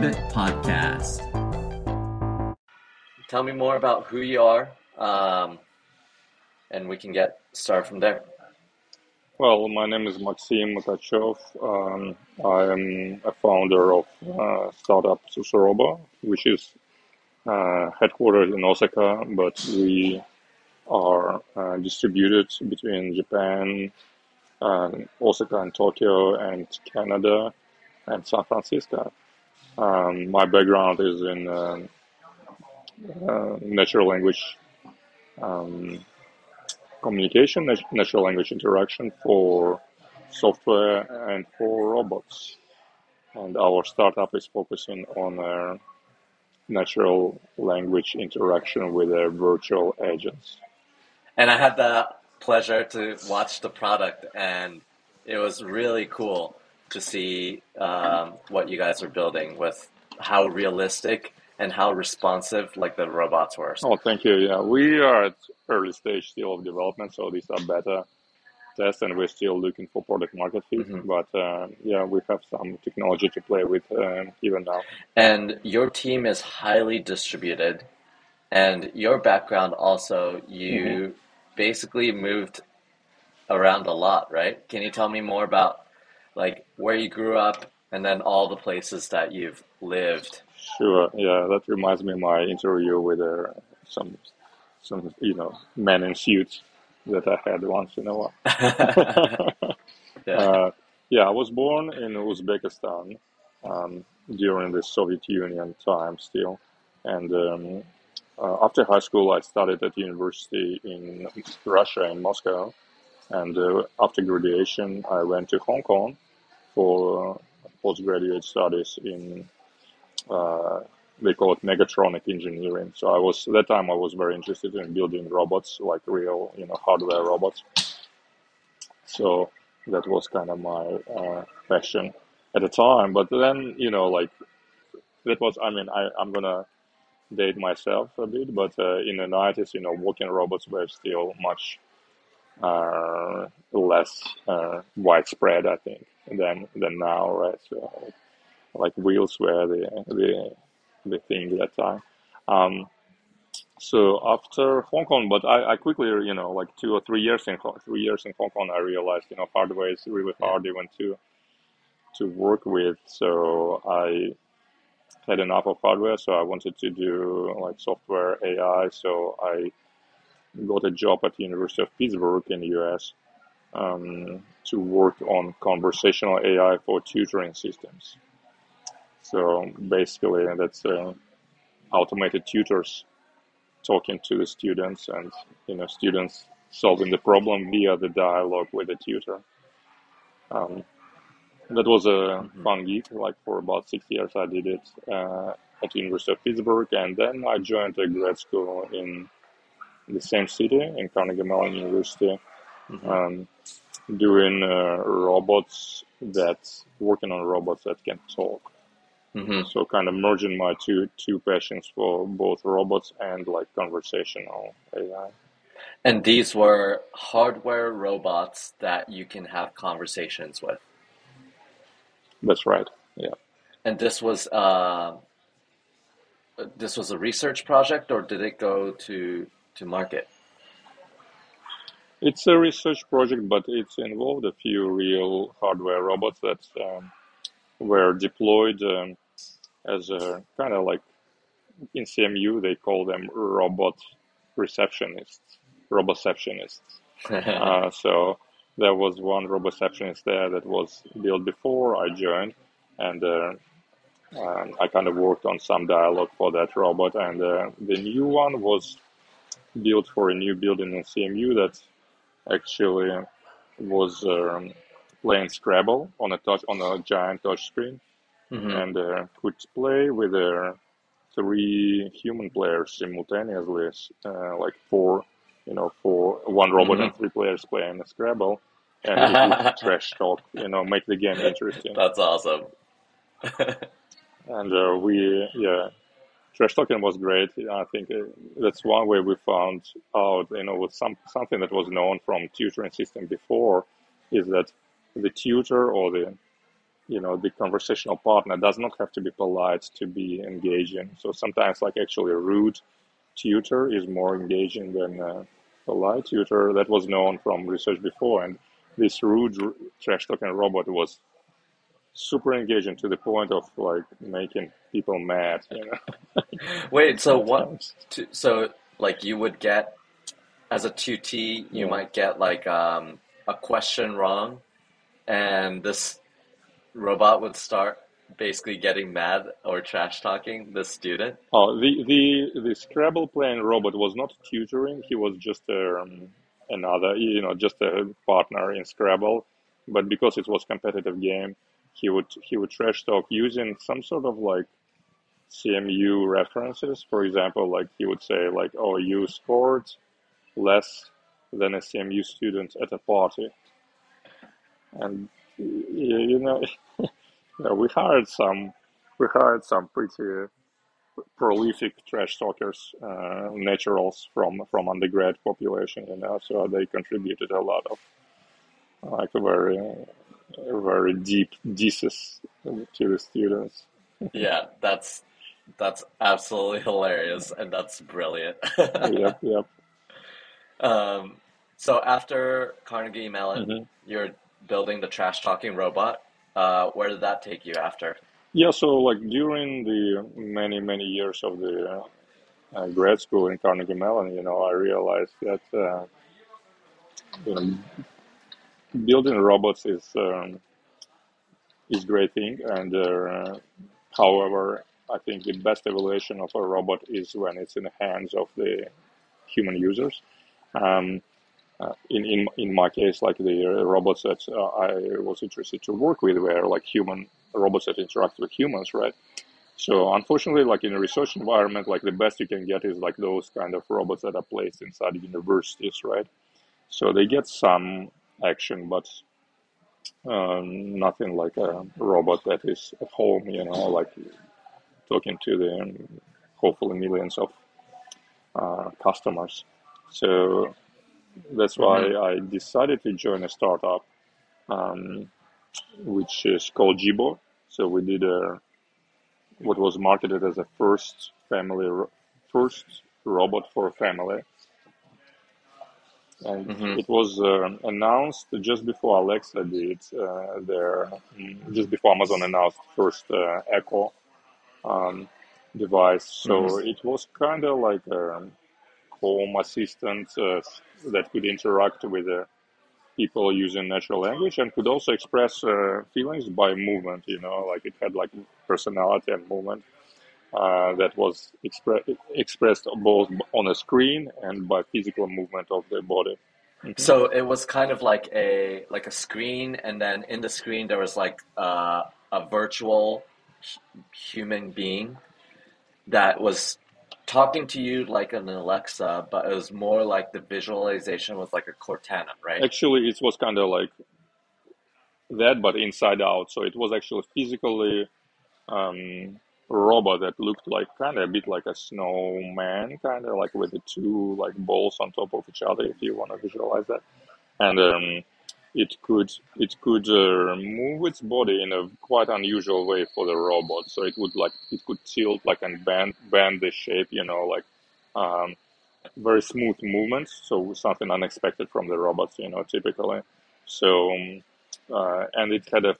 This is Foreign Founders, a Chibit podcast. Tell me more about who you are, um, and we can get started from there. Well, my name is Maxim Makatchev. Um, I am a founder of uh, startup susuRobo, which is uh, headquartered in Osaka, but we are uh, distributed between Japan, uh, Osaka and Tokyo, and Canada and San Francisco. Um, my background is in uh, uh, natural language um, communication, natural language interaction for software and for robots. And our startup is focusing on uh, natural language interaction with uh, virtual agents. And I had the pleasure to watch the product, and it was really cool to see um, what you guys are building with how realistic and how responsive like the robots were. Oh, thank you. Yeah, we are at early stage still of development, so these are beta tests, and we're still looking for product market fit. Mm-hmm. But uh, yeah, we have some technology to play with uh, even now. And your team is highly distributed, and your background also you mm-hmm. basically moved around a lot, right? Can you tell me more about like where you grew up and then all the places that you've lived? Sure. Yeah, that reminds me of my interview with uh, some some you know men in suits that I had once in a while. yeah. Uh, yeah, I was born in Uzbekistan um, during the Soviet Union time still, and um, uh, after high school I studied at university in Russia in Moscow, and uh, after graduation I went to Hong Kong for postgraduate studies in uh, they call it mechatronic engineering. So I was at that time I was very interested in building robots, like real you know hardware robots. So that was kind of my uh, passion at the time. But then you know like that was I mean I I'm gonna date myself a bit, but uh, in the nineties you know walking robots were still much uh, less uh, widespread I think than than now, right? So like wheels were the the the thing that time. Um, so after Hong Kong, but I, I quickly, you know, like two or three years in three years in Hong Kong, I realized, you know, hardware is really hard even to to work with. So I had enough of hardware, so I wanted to do like software AI. So I got a job at the University of Pittsburgh in the US um, to work on conversational AI for tutoring systems. So basically, that's uh, automated tutors talking to the students and you know students solving the problem via the dialogue with the tutor. Um, that was a mm-hmm. fun gig. Like for about six years, I did it uh, at the University of Pittsburgh, and then I joined a grad school in the same city in Carnegie Mellon University, mm-hmm. um, doing uh, robots that working on robots that can talk. Mm-hmm. So kind of merging my two two passions for both robots and like conversational AI. And these were hardware robots that you can have conversations with. That's right. Yeah. And this was uh, this was a research project, or did it go to to market? It's a research project, but it's involved a few real hardware robots that um, were deployed um, as a kind of like in CMU they call them robot receptionists, roboceptionists. uh, so there was one roboceptionist there that was built before I joined, and uh, um, I kind of worked on some dialogue for that robot. And uh, the new one was built for a new building in CMU that actually was um, playing Scrabble on a touch on a giant touch screen mm-hmm. and uh, could play with uh, three human players simultaneously, uh, like four, you know, for one robot mm-hmm. and three players playing Scrabble, and trash talk, you know, make the game interesting. That's awesome. and uh, we, yeah, trash talking was great. I think uh, that's one way we found out, you know, with some something that was known from tutoring system before, is that the tutor or the you know the conversational partner does not have to be polite to be engaging. So sometimes like actually a rude tutor is more engaging than a polite tutor. That was known from research before, and this rude trash talking robot was super engaging to the point of like making people mad. You know. Wait, so what? So like you would get as a tutee, you yeah. might get like um, a question wrong, and this robot would start basically getting mad or trash talking the student. Oh, the the the Scrabble playing robot was not tutoring. He was just um, another, you know, just a partner in Scrabble. But because it was competitive game, he would he would trash talk using some sort of like CMU references. For example, like he would say like, "Oh, you scored less than a CMU student at a party," and you know, we hired some we hired some pretty prolific trash talkers, uh, naturals from from undergrad population, you know, so they contributed a lot of like a very very deep disses to the students. yeah, that's that's absolutely hilarious, and that's brilliant. yep, yep. Um, so after Carnegie Mellon, mm-hmm. you're building the trash talking robot. Uh, where did that take you after? Yeah, so like during the many many years of the uh, grad school in Carnegie Mellon, you know, I realized that uh, you know building robots is um, is great thing, and uh, however, I think the best evaluation of a robot is when it's in the hands of the human users. Um, uh, in, in in my case, like the robots that uh, I was interested to work with were like human robots that interact with humans, right? So unfortunately, like in a research environment, like the best you can get is like those kind of robots that are placed inside universities, right? So they get some action, but um, nothing like a robot that is at home, you know, like talking to the um, hopefully millions of uh, customers. So that's why mm-hmm. I decided to join a startup, um, which is called Jibo. So we did a what was marketed as a first family, first robot for a family and mm-hmm. it was uh, announced just before Alexa did uh, their, mm, just before Amazon announced first uh, Echo um, device. So mm-hmm. it was kind of like a home assistant uh, that could interact with uh, people using natural language and could also express uh, feelings by movement. You know, like it had like personality and movement. Uh, that was expre- expressed both on a screen and by physical movement of the body. Mm-hmm. So it was kind of like a like a screen, and then in the screen there was like uh, a virtual human being that was talking to you like an Alexa, but it was more like the visualization was like a Cortana, right? Actually, it was kind of like that, but inside out. So it was actually physically um, robot that looked like kind of a bit like a snowman, kind of like with the two like balls on top of each other, if you want to visualize that. And um, it could it could uh, move its body in a quite unusual way for the robot. So it would like it could tilt like and bend bend the shape, you know, like um, very smooth movements. So something unexpected from the robots, you know, typically. So um, uh, and it had a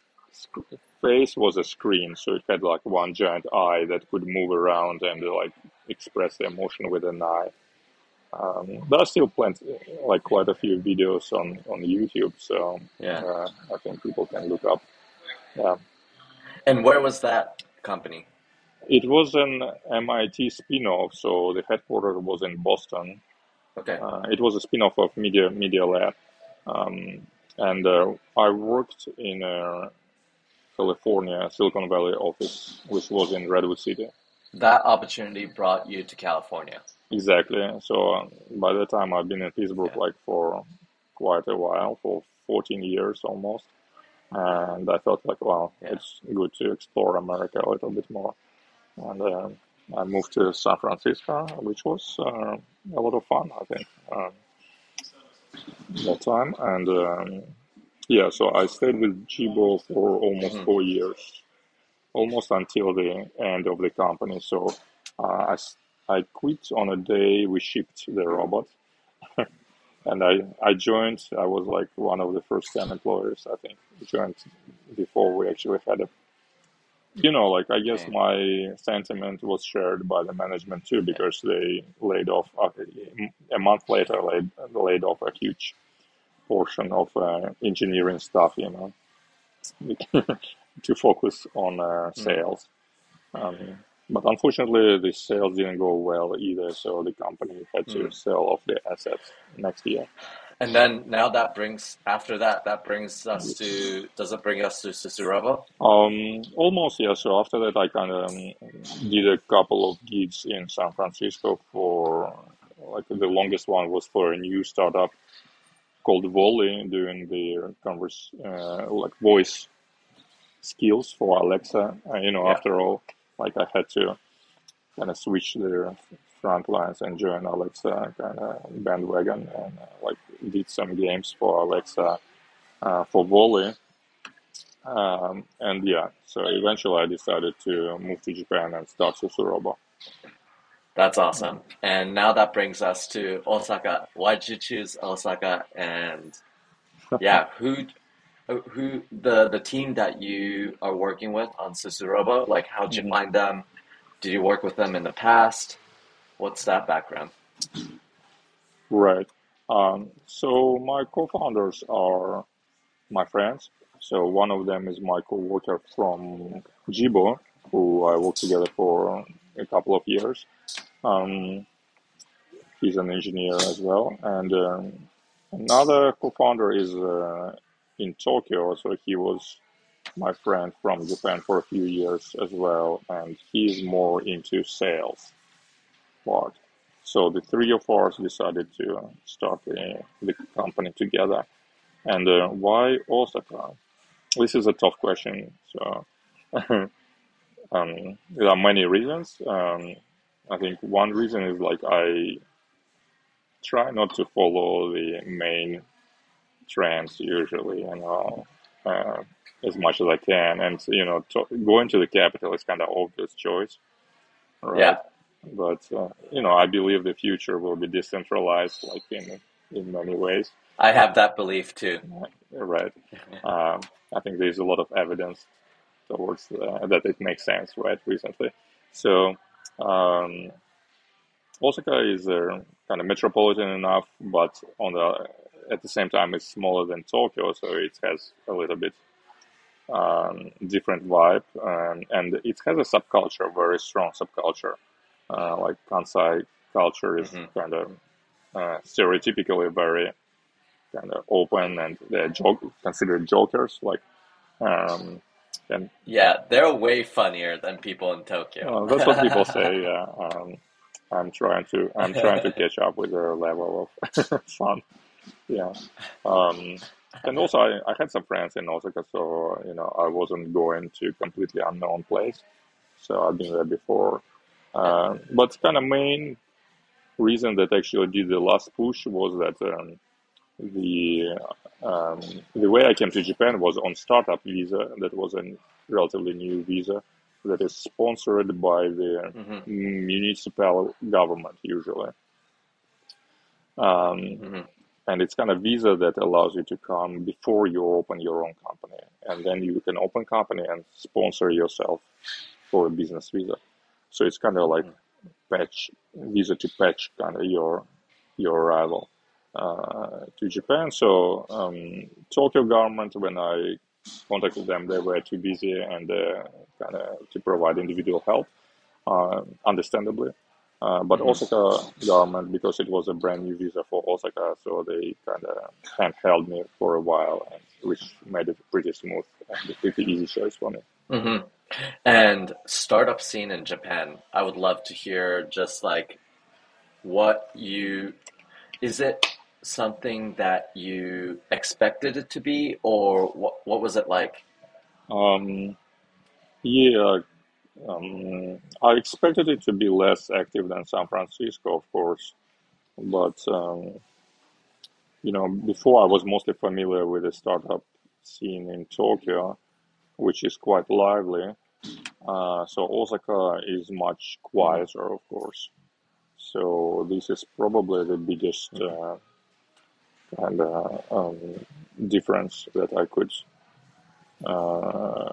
face was a screen, so it had like one giant eye that could move around and like express the emotion with an eye. Um, there are still plenty, like quite a few videos on on YouTube, so yeah, uh, I think people can look up. Yeah. And where was that company? It was an MIT spin-off, so the headquarters was in Boston. Okay. Uh, it was a spin-off of Media Media Lab, um, and uh, I worked in a California Silicon Valley office, which was in Redwood City. That opportunity brought you to California. Exactly. So um, by the time I've been in Pittsburgh yeah. like for quite a while, for 14 years almost. And I felt like, wow, yeah. it's good to explore America a little bit more. And uh, I moved to San Francisco, which was uh, a lot of fun, I think, um, that time. And um, yeah, so I stayed with Jibo for almost hmm four years, almost until the end of the company. So uh, I, I quit on a day we shipped the robot, and I, I joined. I was like one of the first 10 employers, I think, joined before we actually had a, you know, like I guess my sentiment was shared by the management too, because they laid off, uh, a month later, laid, laid off a huge portion of uh, engineering stuff, you know, to focus on uh, Mm. sales. Um, but unfortunately, the sales didn't go well either, so the company had to Mm. sell off the assets next year. And then now that brings after that that brings us to does it bring us to susuRobo? Um, almost, yeah. So after that, I kind of um, did a couple of gigs in San Francisco for, like, the longest one was for a new startup called Volley, doing the converse, uh, like voice skills for Alexa. Uh, you know, Yeah. after all, like I had to kind of switch the front lines and join Alexa kind of bandwagon and uh, like did some games for Alexa uh, for Volley. Um, and yeah, so eventually I decided to move to Japan and start Susurobo. That's awesome. And now that brings us to Osaka. Why'd you choose Osaka? And yeah, who who the the team that you are working with on Susurobo? Like, how did you Mhm. find them? Did you work with them in the past? What's that background? Right. Um, so my co-founders are my friends. So one of them is my co-worker from Jibo, who I worked together for a couple of years. Um, he's an engineer as well, and um, another co-founder is uh, in Tokyo. So he was my friend from Japan for a few years as well, and he's more into sales part. So the three of us decided to start the, company together. And uh, why Osaka? This is a tough question. So um, there are many reasons. Um, I think one reason is like I try not to follow the main trends usually, you know, uh, as much as I can. And you know, to, going to the capital is kind of obvious choice, right? Yeah. But uh, you know, I believe the future will be decentralized, like in in many ways, I have that belief too. right? Um, I think there's a lot of evidence towards uh, that it makes sense, right? Recently, so um, Osaka is uh, kind of metropolitan enough, but on the at the same time it's smaller than Tokyo, so it has a little bit um, different vibe, um, and it has a subculture, very strong subculture. Uh, like Kansai culture is hmm kind of uh, stereotypically very kind of open, and they're joke, considered jokers. Like, um, and Yeah, they're way funnier than people in Tokyo. uh, that's what people say. Yeah, um, I'm trying to I'm trying to catch up with their level of fun. Yeah. Um, and also, I, I had some friends in Osaka, so you know I wasn't going to completely unknown place. So I've been there before. Uh, but kind of main reason that actually did the last push was that um, the um, the way I came to Japan was on startup visa. That was a relatively new visa that is sponsored by the hmm municipal government usually. Um, hmm and it's kind of visa that allows you to come before you open your own company. And then you can open company and sponsor yourself for a business visa. So it's kind of like patch visa to patch kind of your your arrival uh, to japan. So um, tokyo government when i contacted them they were too busy and uh, kind of to provide individual help uh, understandably uh, but Osaka government, because it was a brand new visa for Osaka, so they kind of handheld me for a while, and which made it pretty smooth and pretty easy choice for me. hmm And startup scene in Japan, I would love to hear just like what you, is it something that you expected it to be, or what, what was it like? Um, yeah, um, I expected it to be less active than San Francisco, of course, but um, you know, before I was mostly familiar with the startup scene in Tokyo, which is quite lively. Uh, so Osaka is much quieter, of course. So this is probably the biggest uh, kind of um, difference that I could uh,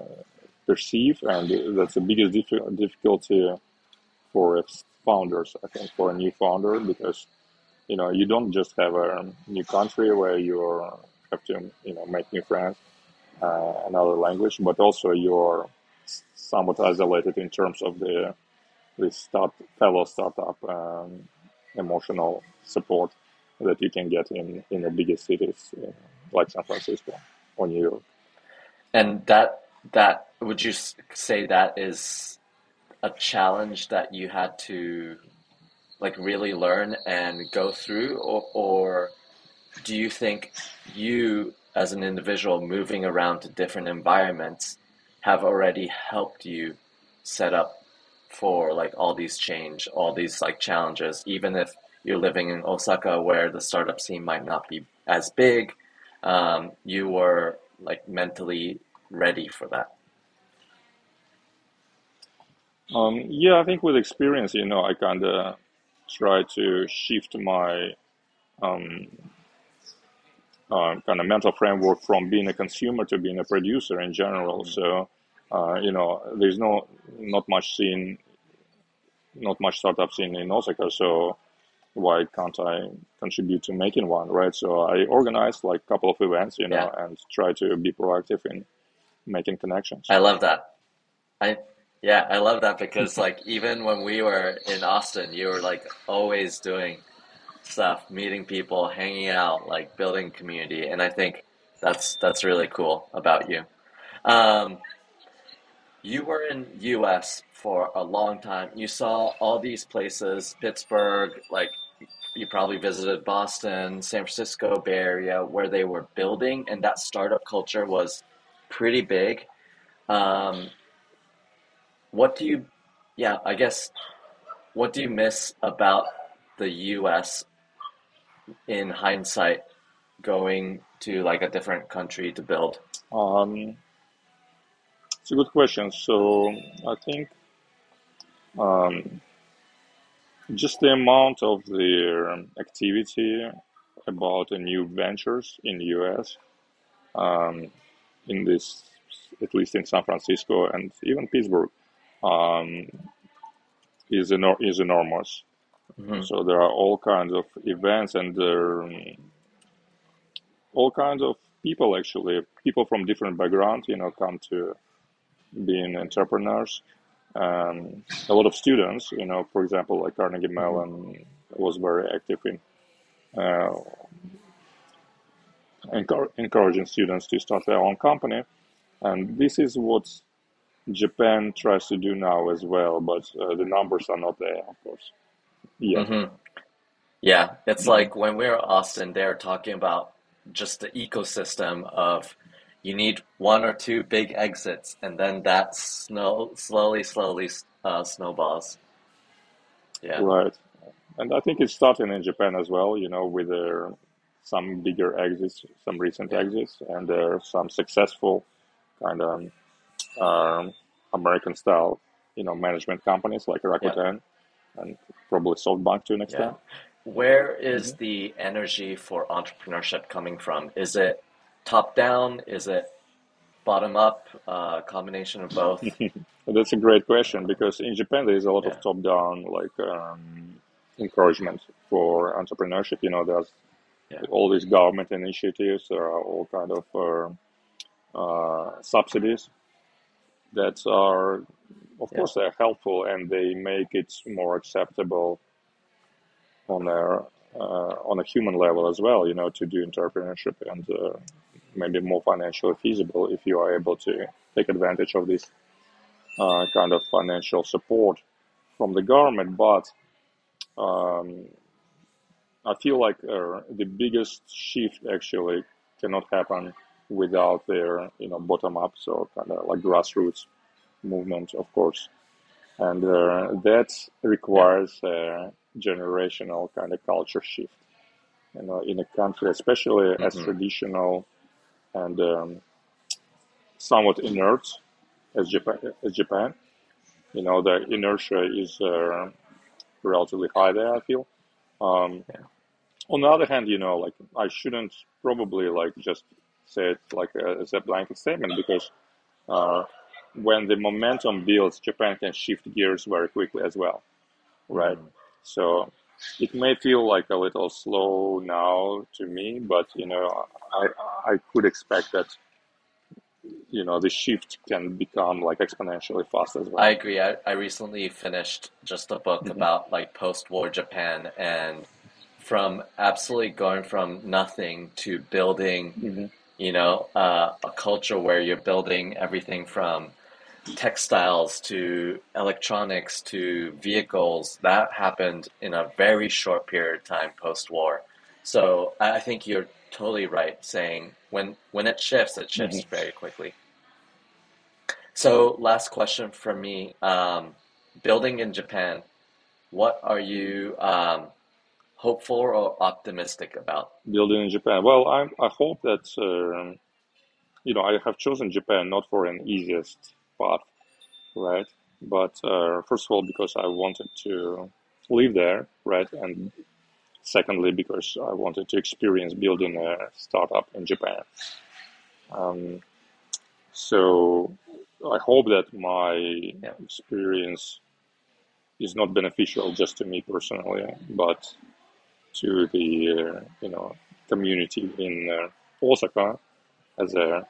perceive, and that's the biggest difficulty for founders. I think for a new founder because you know you don't just have a new country where you have to you know make new friends, uh, another language, but also you're somewhat isolated in terms of the the start fellow startup um, emotional support that you can get in in the biggest cities uh, like San Francisco or New York. And that that would you say that is a challenge that you had to like really learn and go through? Or, or do you think you as an individual moving around to different environments have already helped you set up for like all these change all these like challenges? Even if you're living in osaka where the startup scene might not be as big um, you were like mentally ready for that? Um, yeah, I think with experience, you know, I kind of try to shift my um, uh, kind of mental framework from being a consumer to being a producer in general. Mm-hmm. So, uh, you know, there's no not much seen, not much startup scene in Osaka. So, why can't I contribute to making one, right? So I organized like a couple of events, you know, yeah. and try to be proactive in making connections. I love that. I yeah, I love that because like even when we were in Austin, you were like always doing stuff, meeting people, hanging out, like building community, and I think that's that's really cool about you. Um, you were in U.S. for a long time. You saw all these places, Pittsburgh, like you probably visited Boston, San Francisco, Bay Area, where they were building, and that startup culture was pretty big. Um, what do you, yeah, I guess, what do you miss about the U.S. in hindsight, going to like a different country to build? Um, it's a good question. So I think um, just the amount of their activity about the new ventures in the US um, in this, at least in San Francisco and even Pittsburgh, um, is enor- is enormous. Mm-hmm. So there are all kinds of events and there um, all kinds of people actually, people from different backgrounds, you know, come to being entrepreneurs. Um, a lot of students, you know, for example, like Carnegie mm-hmm. Mellon was very active in uh, encouraging students to start their own company. And this is what Japan tries to do now as well, but uh, the numbers are not there, of course. Yeah. Mm-hmm. Yeah, it's mm-hmm. like when we were in Austin, they're talking about just the ecosystem of you need one or two big exits, and then that snow slowly, slowly uh, snowballs. Yeah. Right. And I think it's starting in Japan as well, you know, with their some bigger exits, some recent exits, and there are some successful kind of um, American style, you know, management companies like Rakuten yeah. and probably SoftBank to an extent. Yeah. Where is mm-hmm. the energy for entrepreneurship coming from? Is it top down? Is it bottom up? A uh, combination of both? That's a great question because in Japan there is a lot yeah. of top down like um, encouragement for entrepreneurship. You know, there's yeah. all these government initiatives. There are all kind of uh, uh, subsidies that are, of yeah. course, they're helpful and they make it more acceptable on a uh, on a human level as well. You know, to do entrepreneurship and uh, maybe more financially feasible if you are able to take advantage of this uh, kind of financial support from the government, but um, I feel like uh, the biggest shift actually cannot happen without their you know bottom up, so kind of like grassroots movement, of course, and uh, that requires a generational kind of culture shift. You know, in a country, especially mm-hmm. as traditional and um, somewhat inert as Japan. As Japan, you know, the inertia is uh, relatively high there. I feel. Um, Yeah. On the other hand, you know, like I shouldn't probably like just say it like a, as a blanket statement because uh, when the momentum builds, Japan can shift gears very quickly as well, right? So it may feel like a little slow now to me, but you know, I I could expect that you know the shift can become like exponentially fast as well. I agree. I, I recently finished just a book Mhm. about like post-war Japan and from absolutely going from nothing to building, Mhm. you know, uh, a culture where you're building everything from textiles to electronics to vehicles. That happened in a very short period of time post-war. So I think you're totally right saying when when it shifts, it shifts very quickly. So last question from me. Um, building in Japan, what are you um, hopeful or optimistic about? Building in Japan. Well, I I hope that um, you know I have chosen Japan not for an easiest path, right? But uh, first of all, because I wanted to live there, right? And secondly, because I wanted to experience building a startup in Japan. Um, so I hope that my Yeah. experience is not beneficial just to me personally, but to the uh, you know community in uh, Osaka as a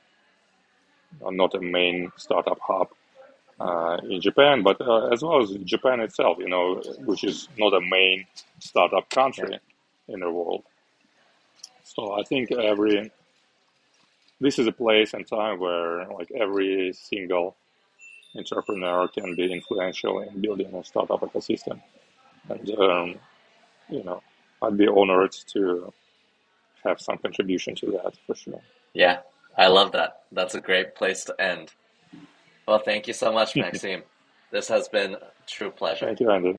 not a main startup hub uh, in Japan, but uh, as well as Japan itself, you know, which is not a main startup country in the world. So I think every this is a place and time where like every single entrepreneur can be influential in building a startup ecosystem, and um, you know, I'd be honored to have some contribution to that for sure. Yeah, I love that. That's a great place to end. Well, thank you so much, Maxime. This has been a true pleasure. Thank you, Andy.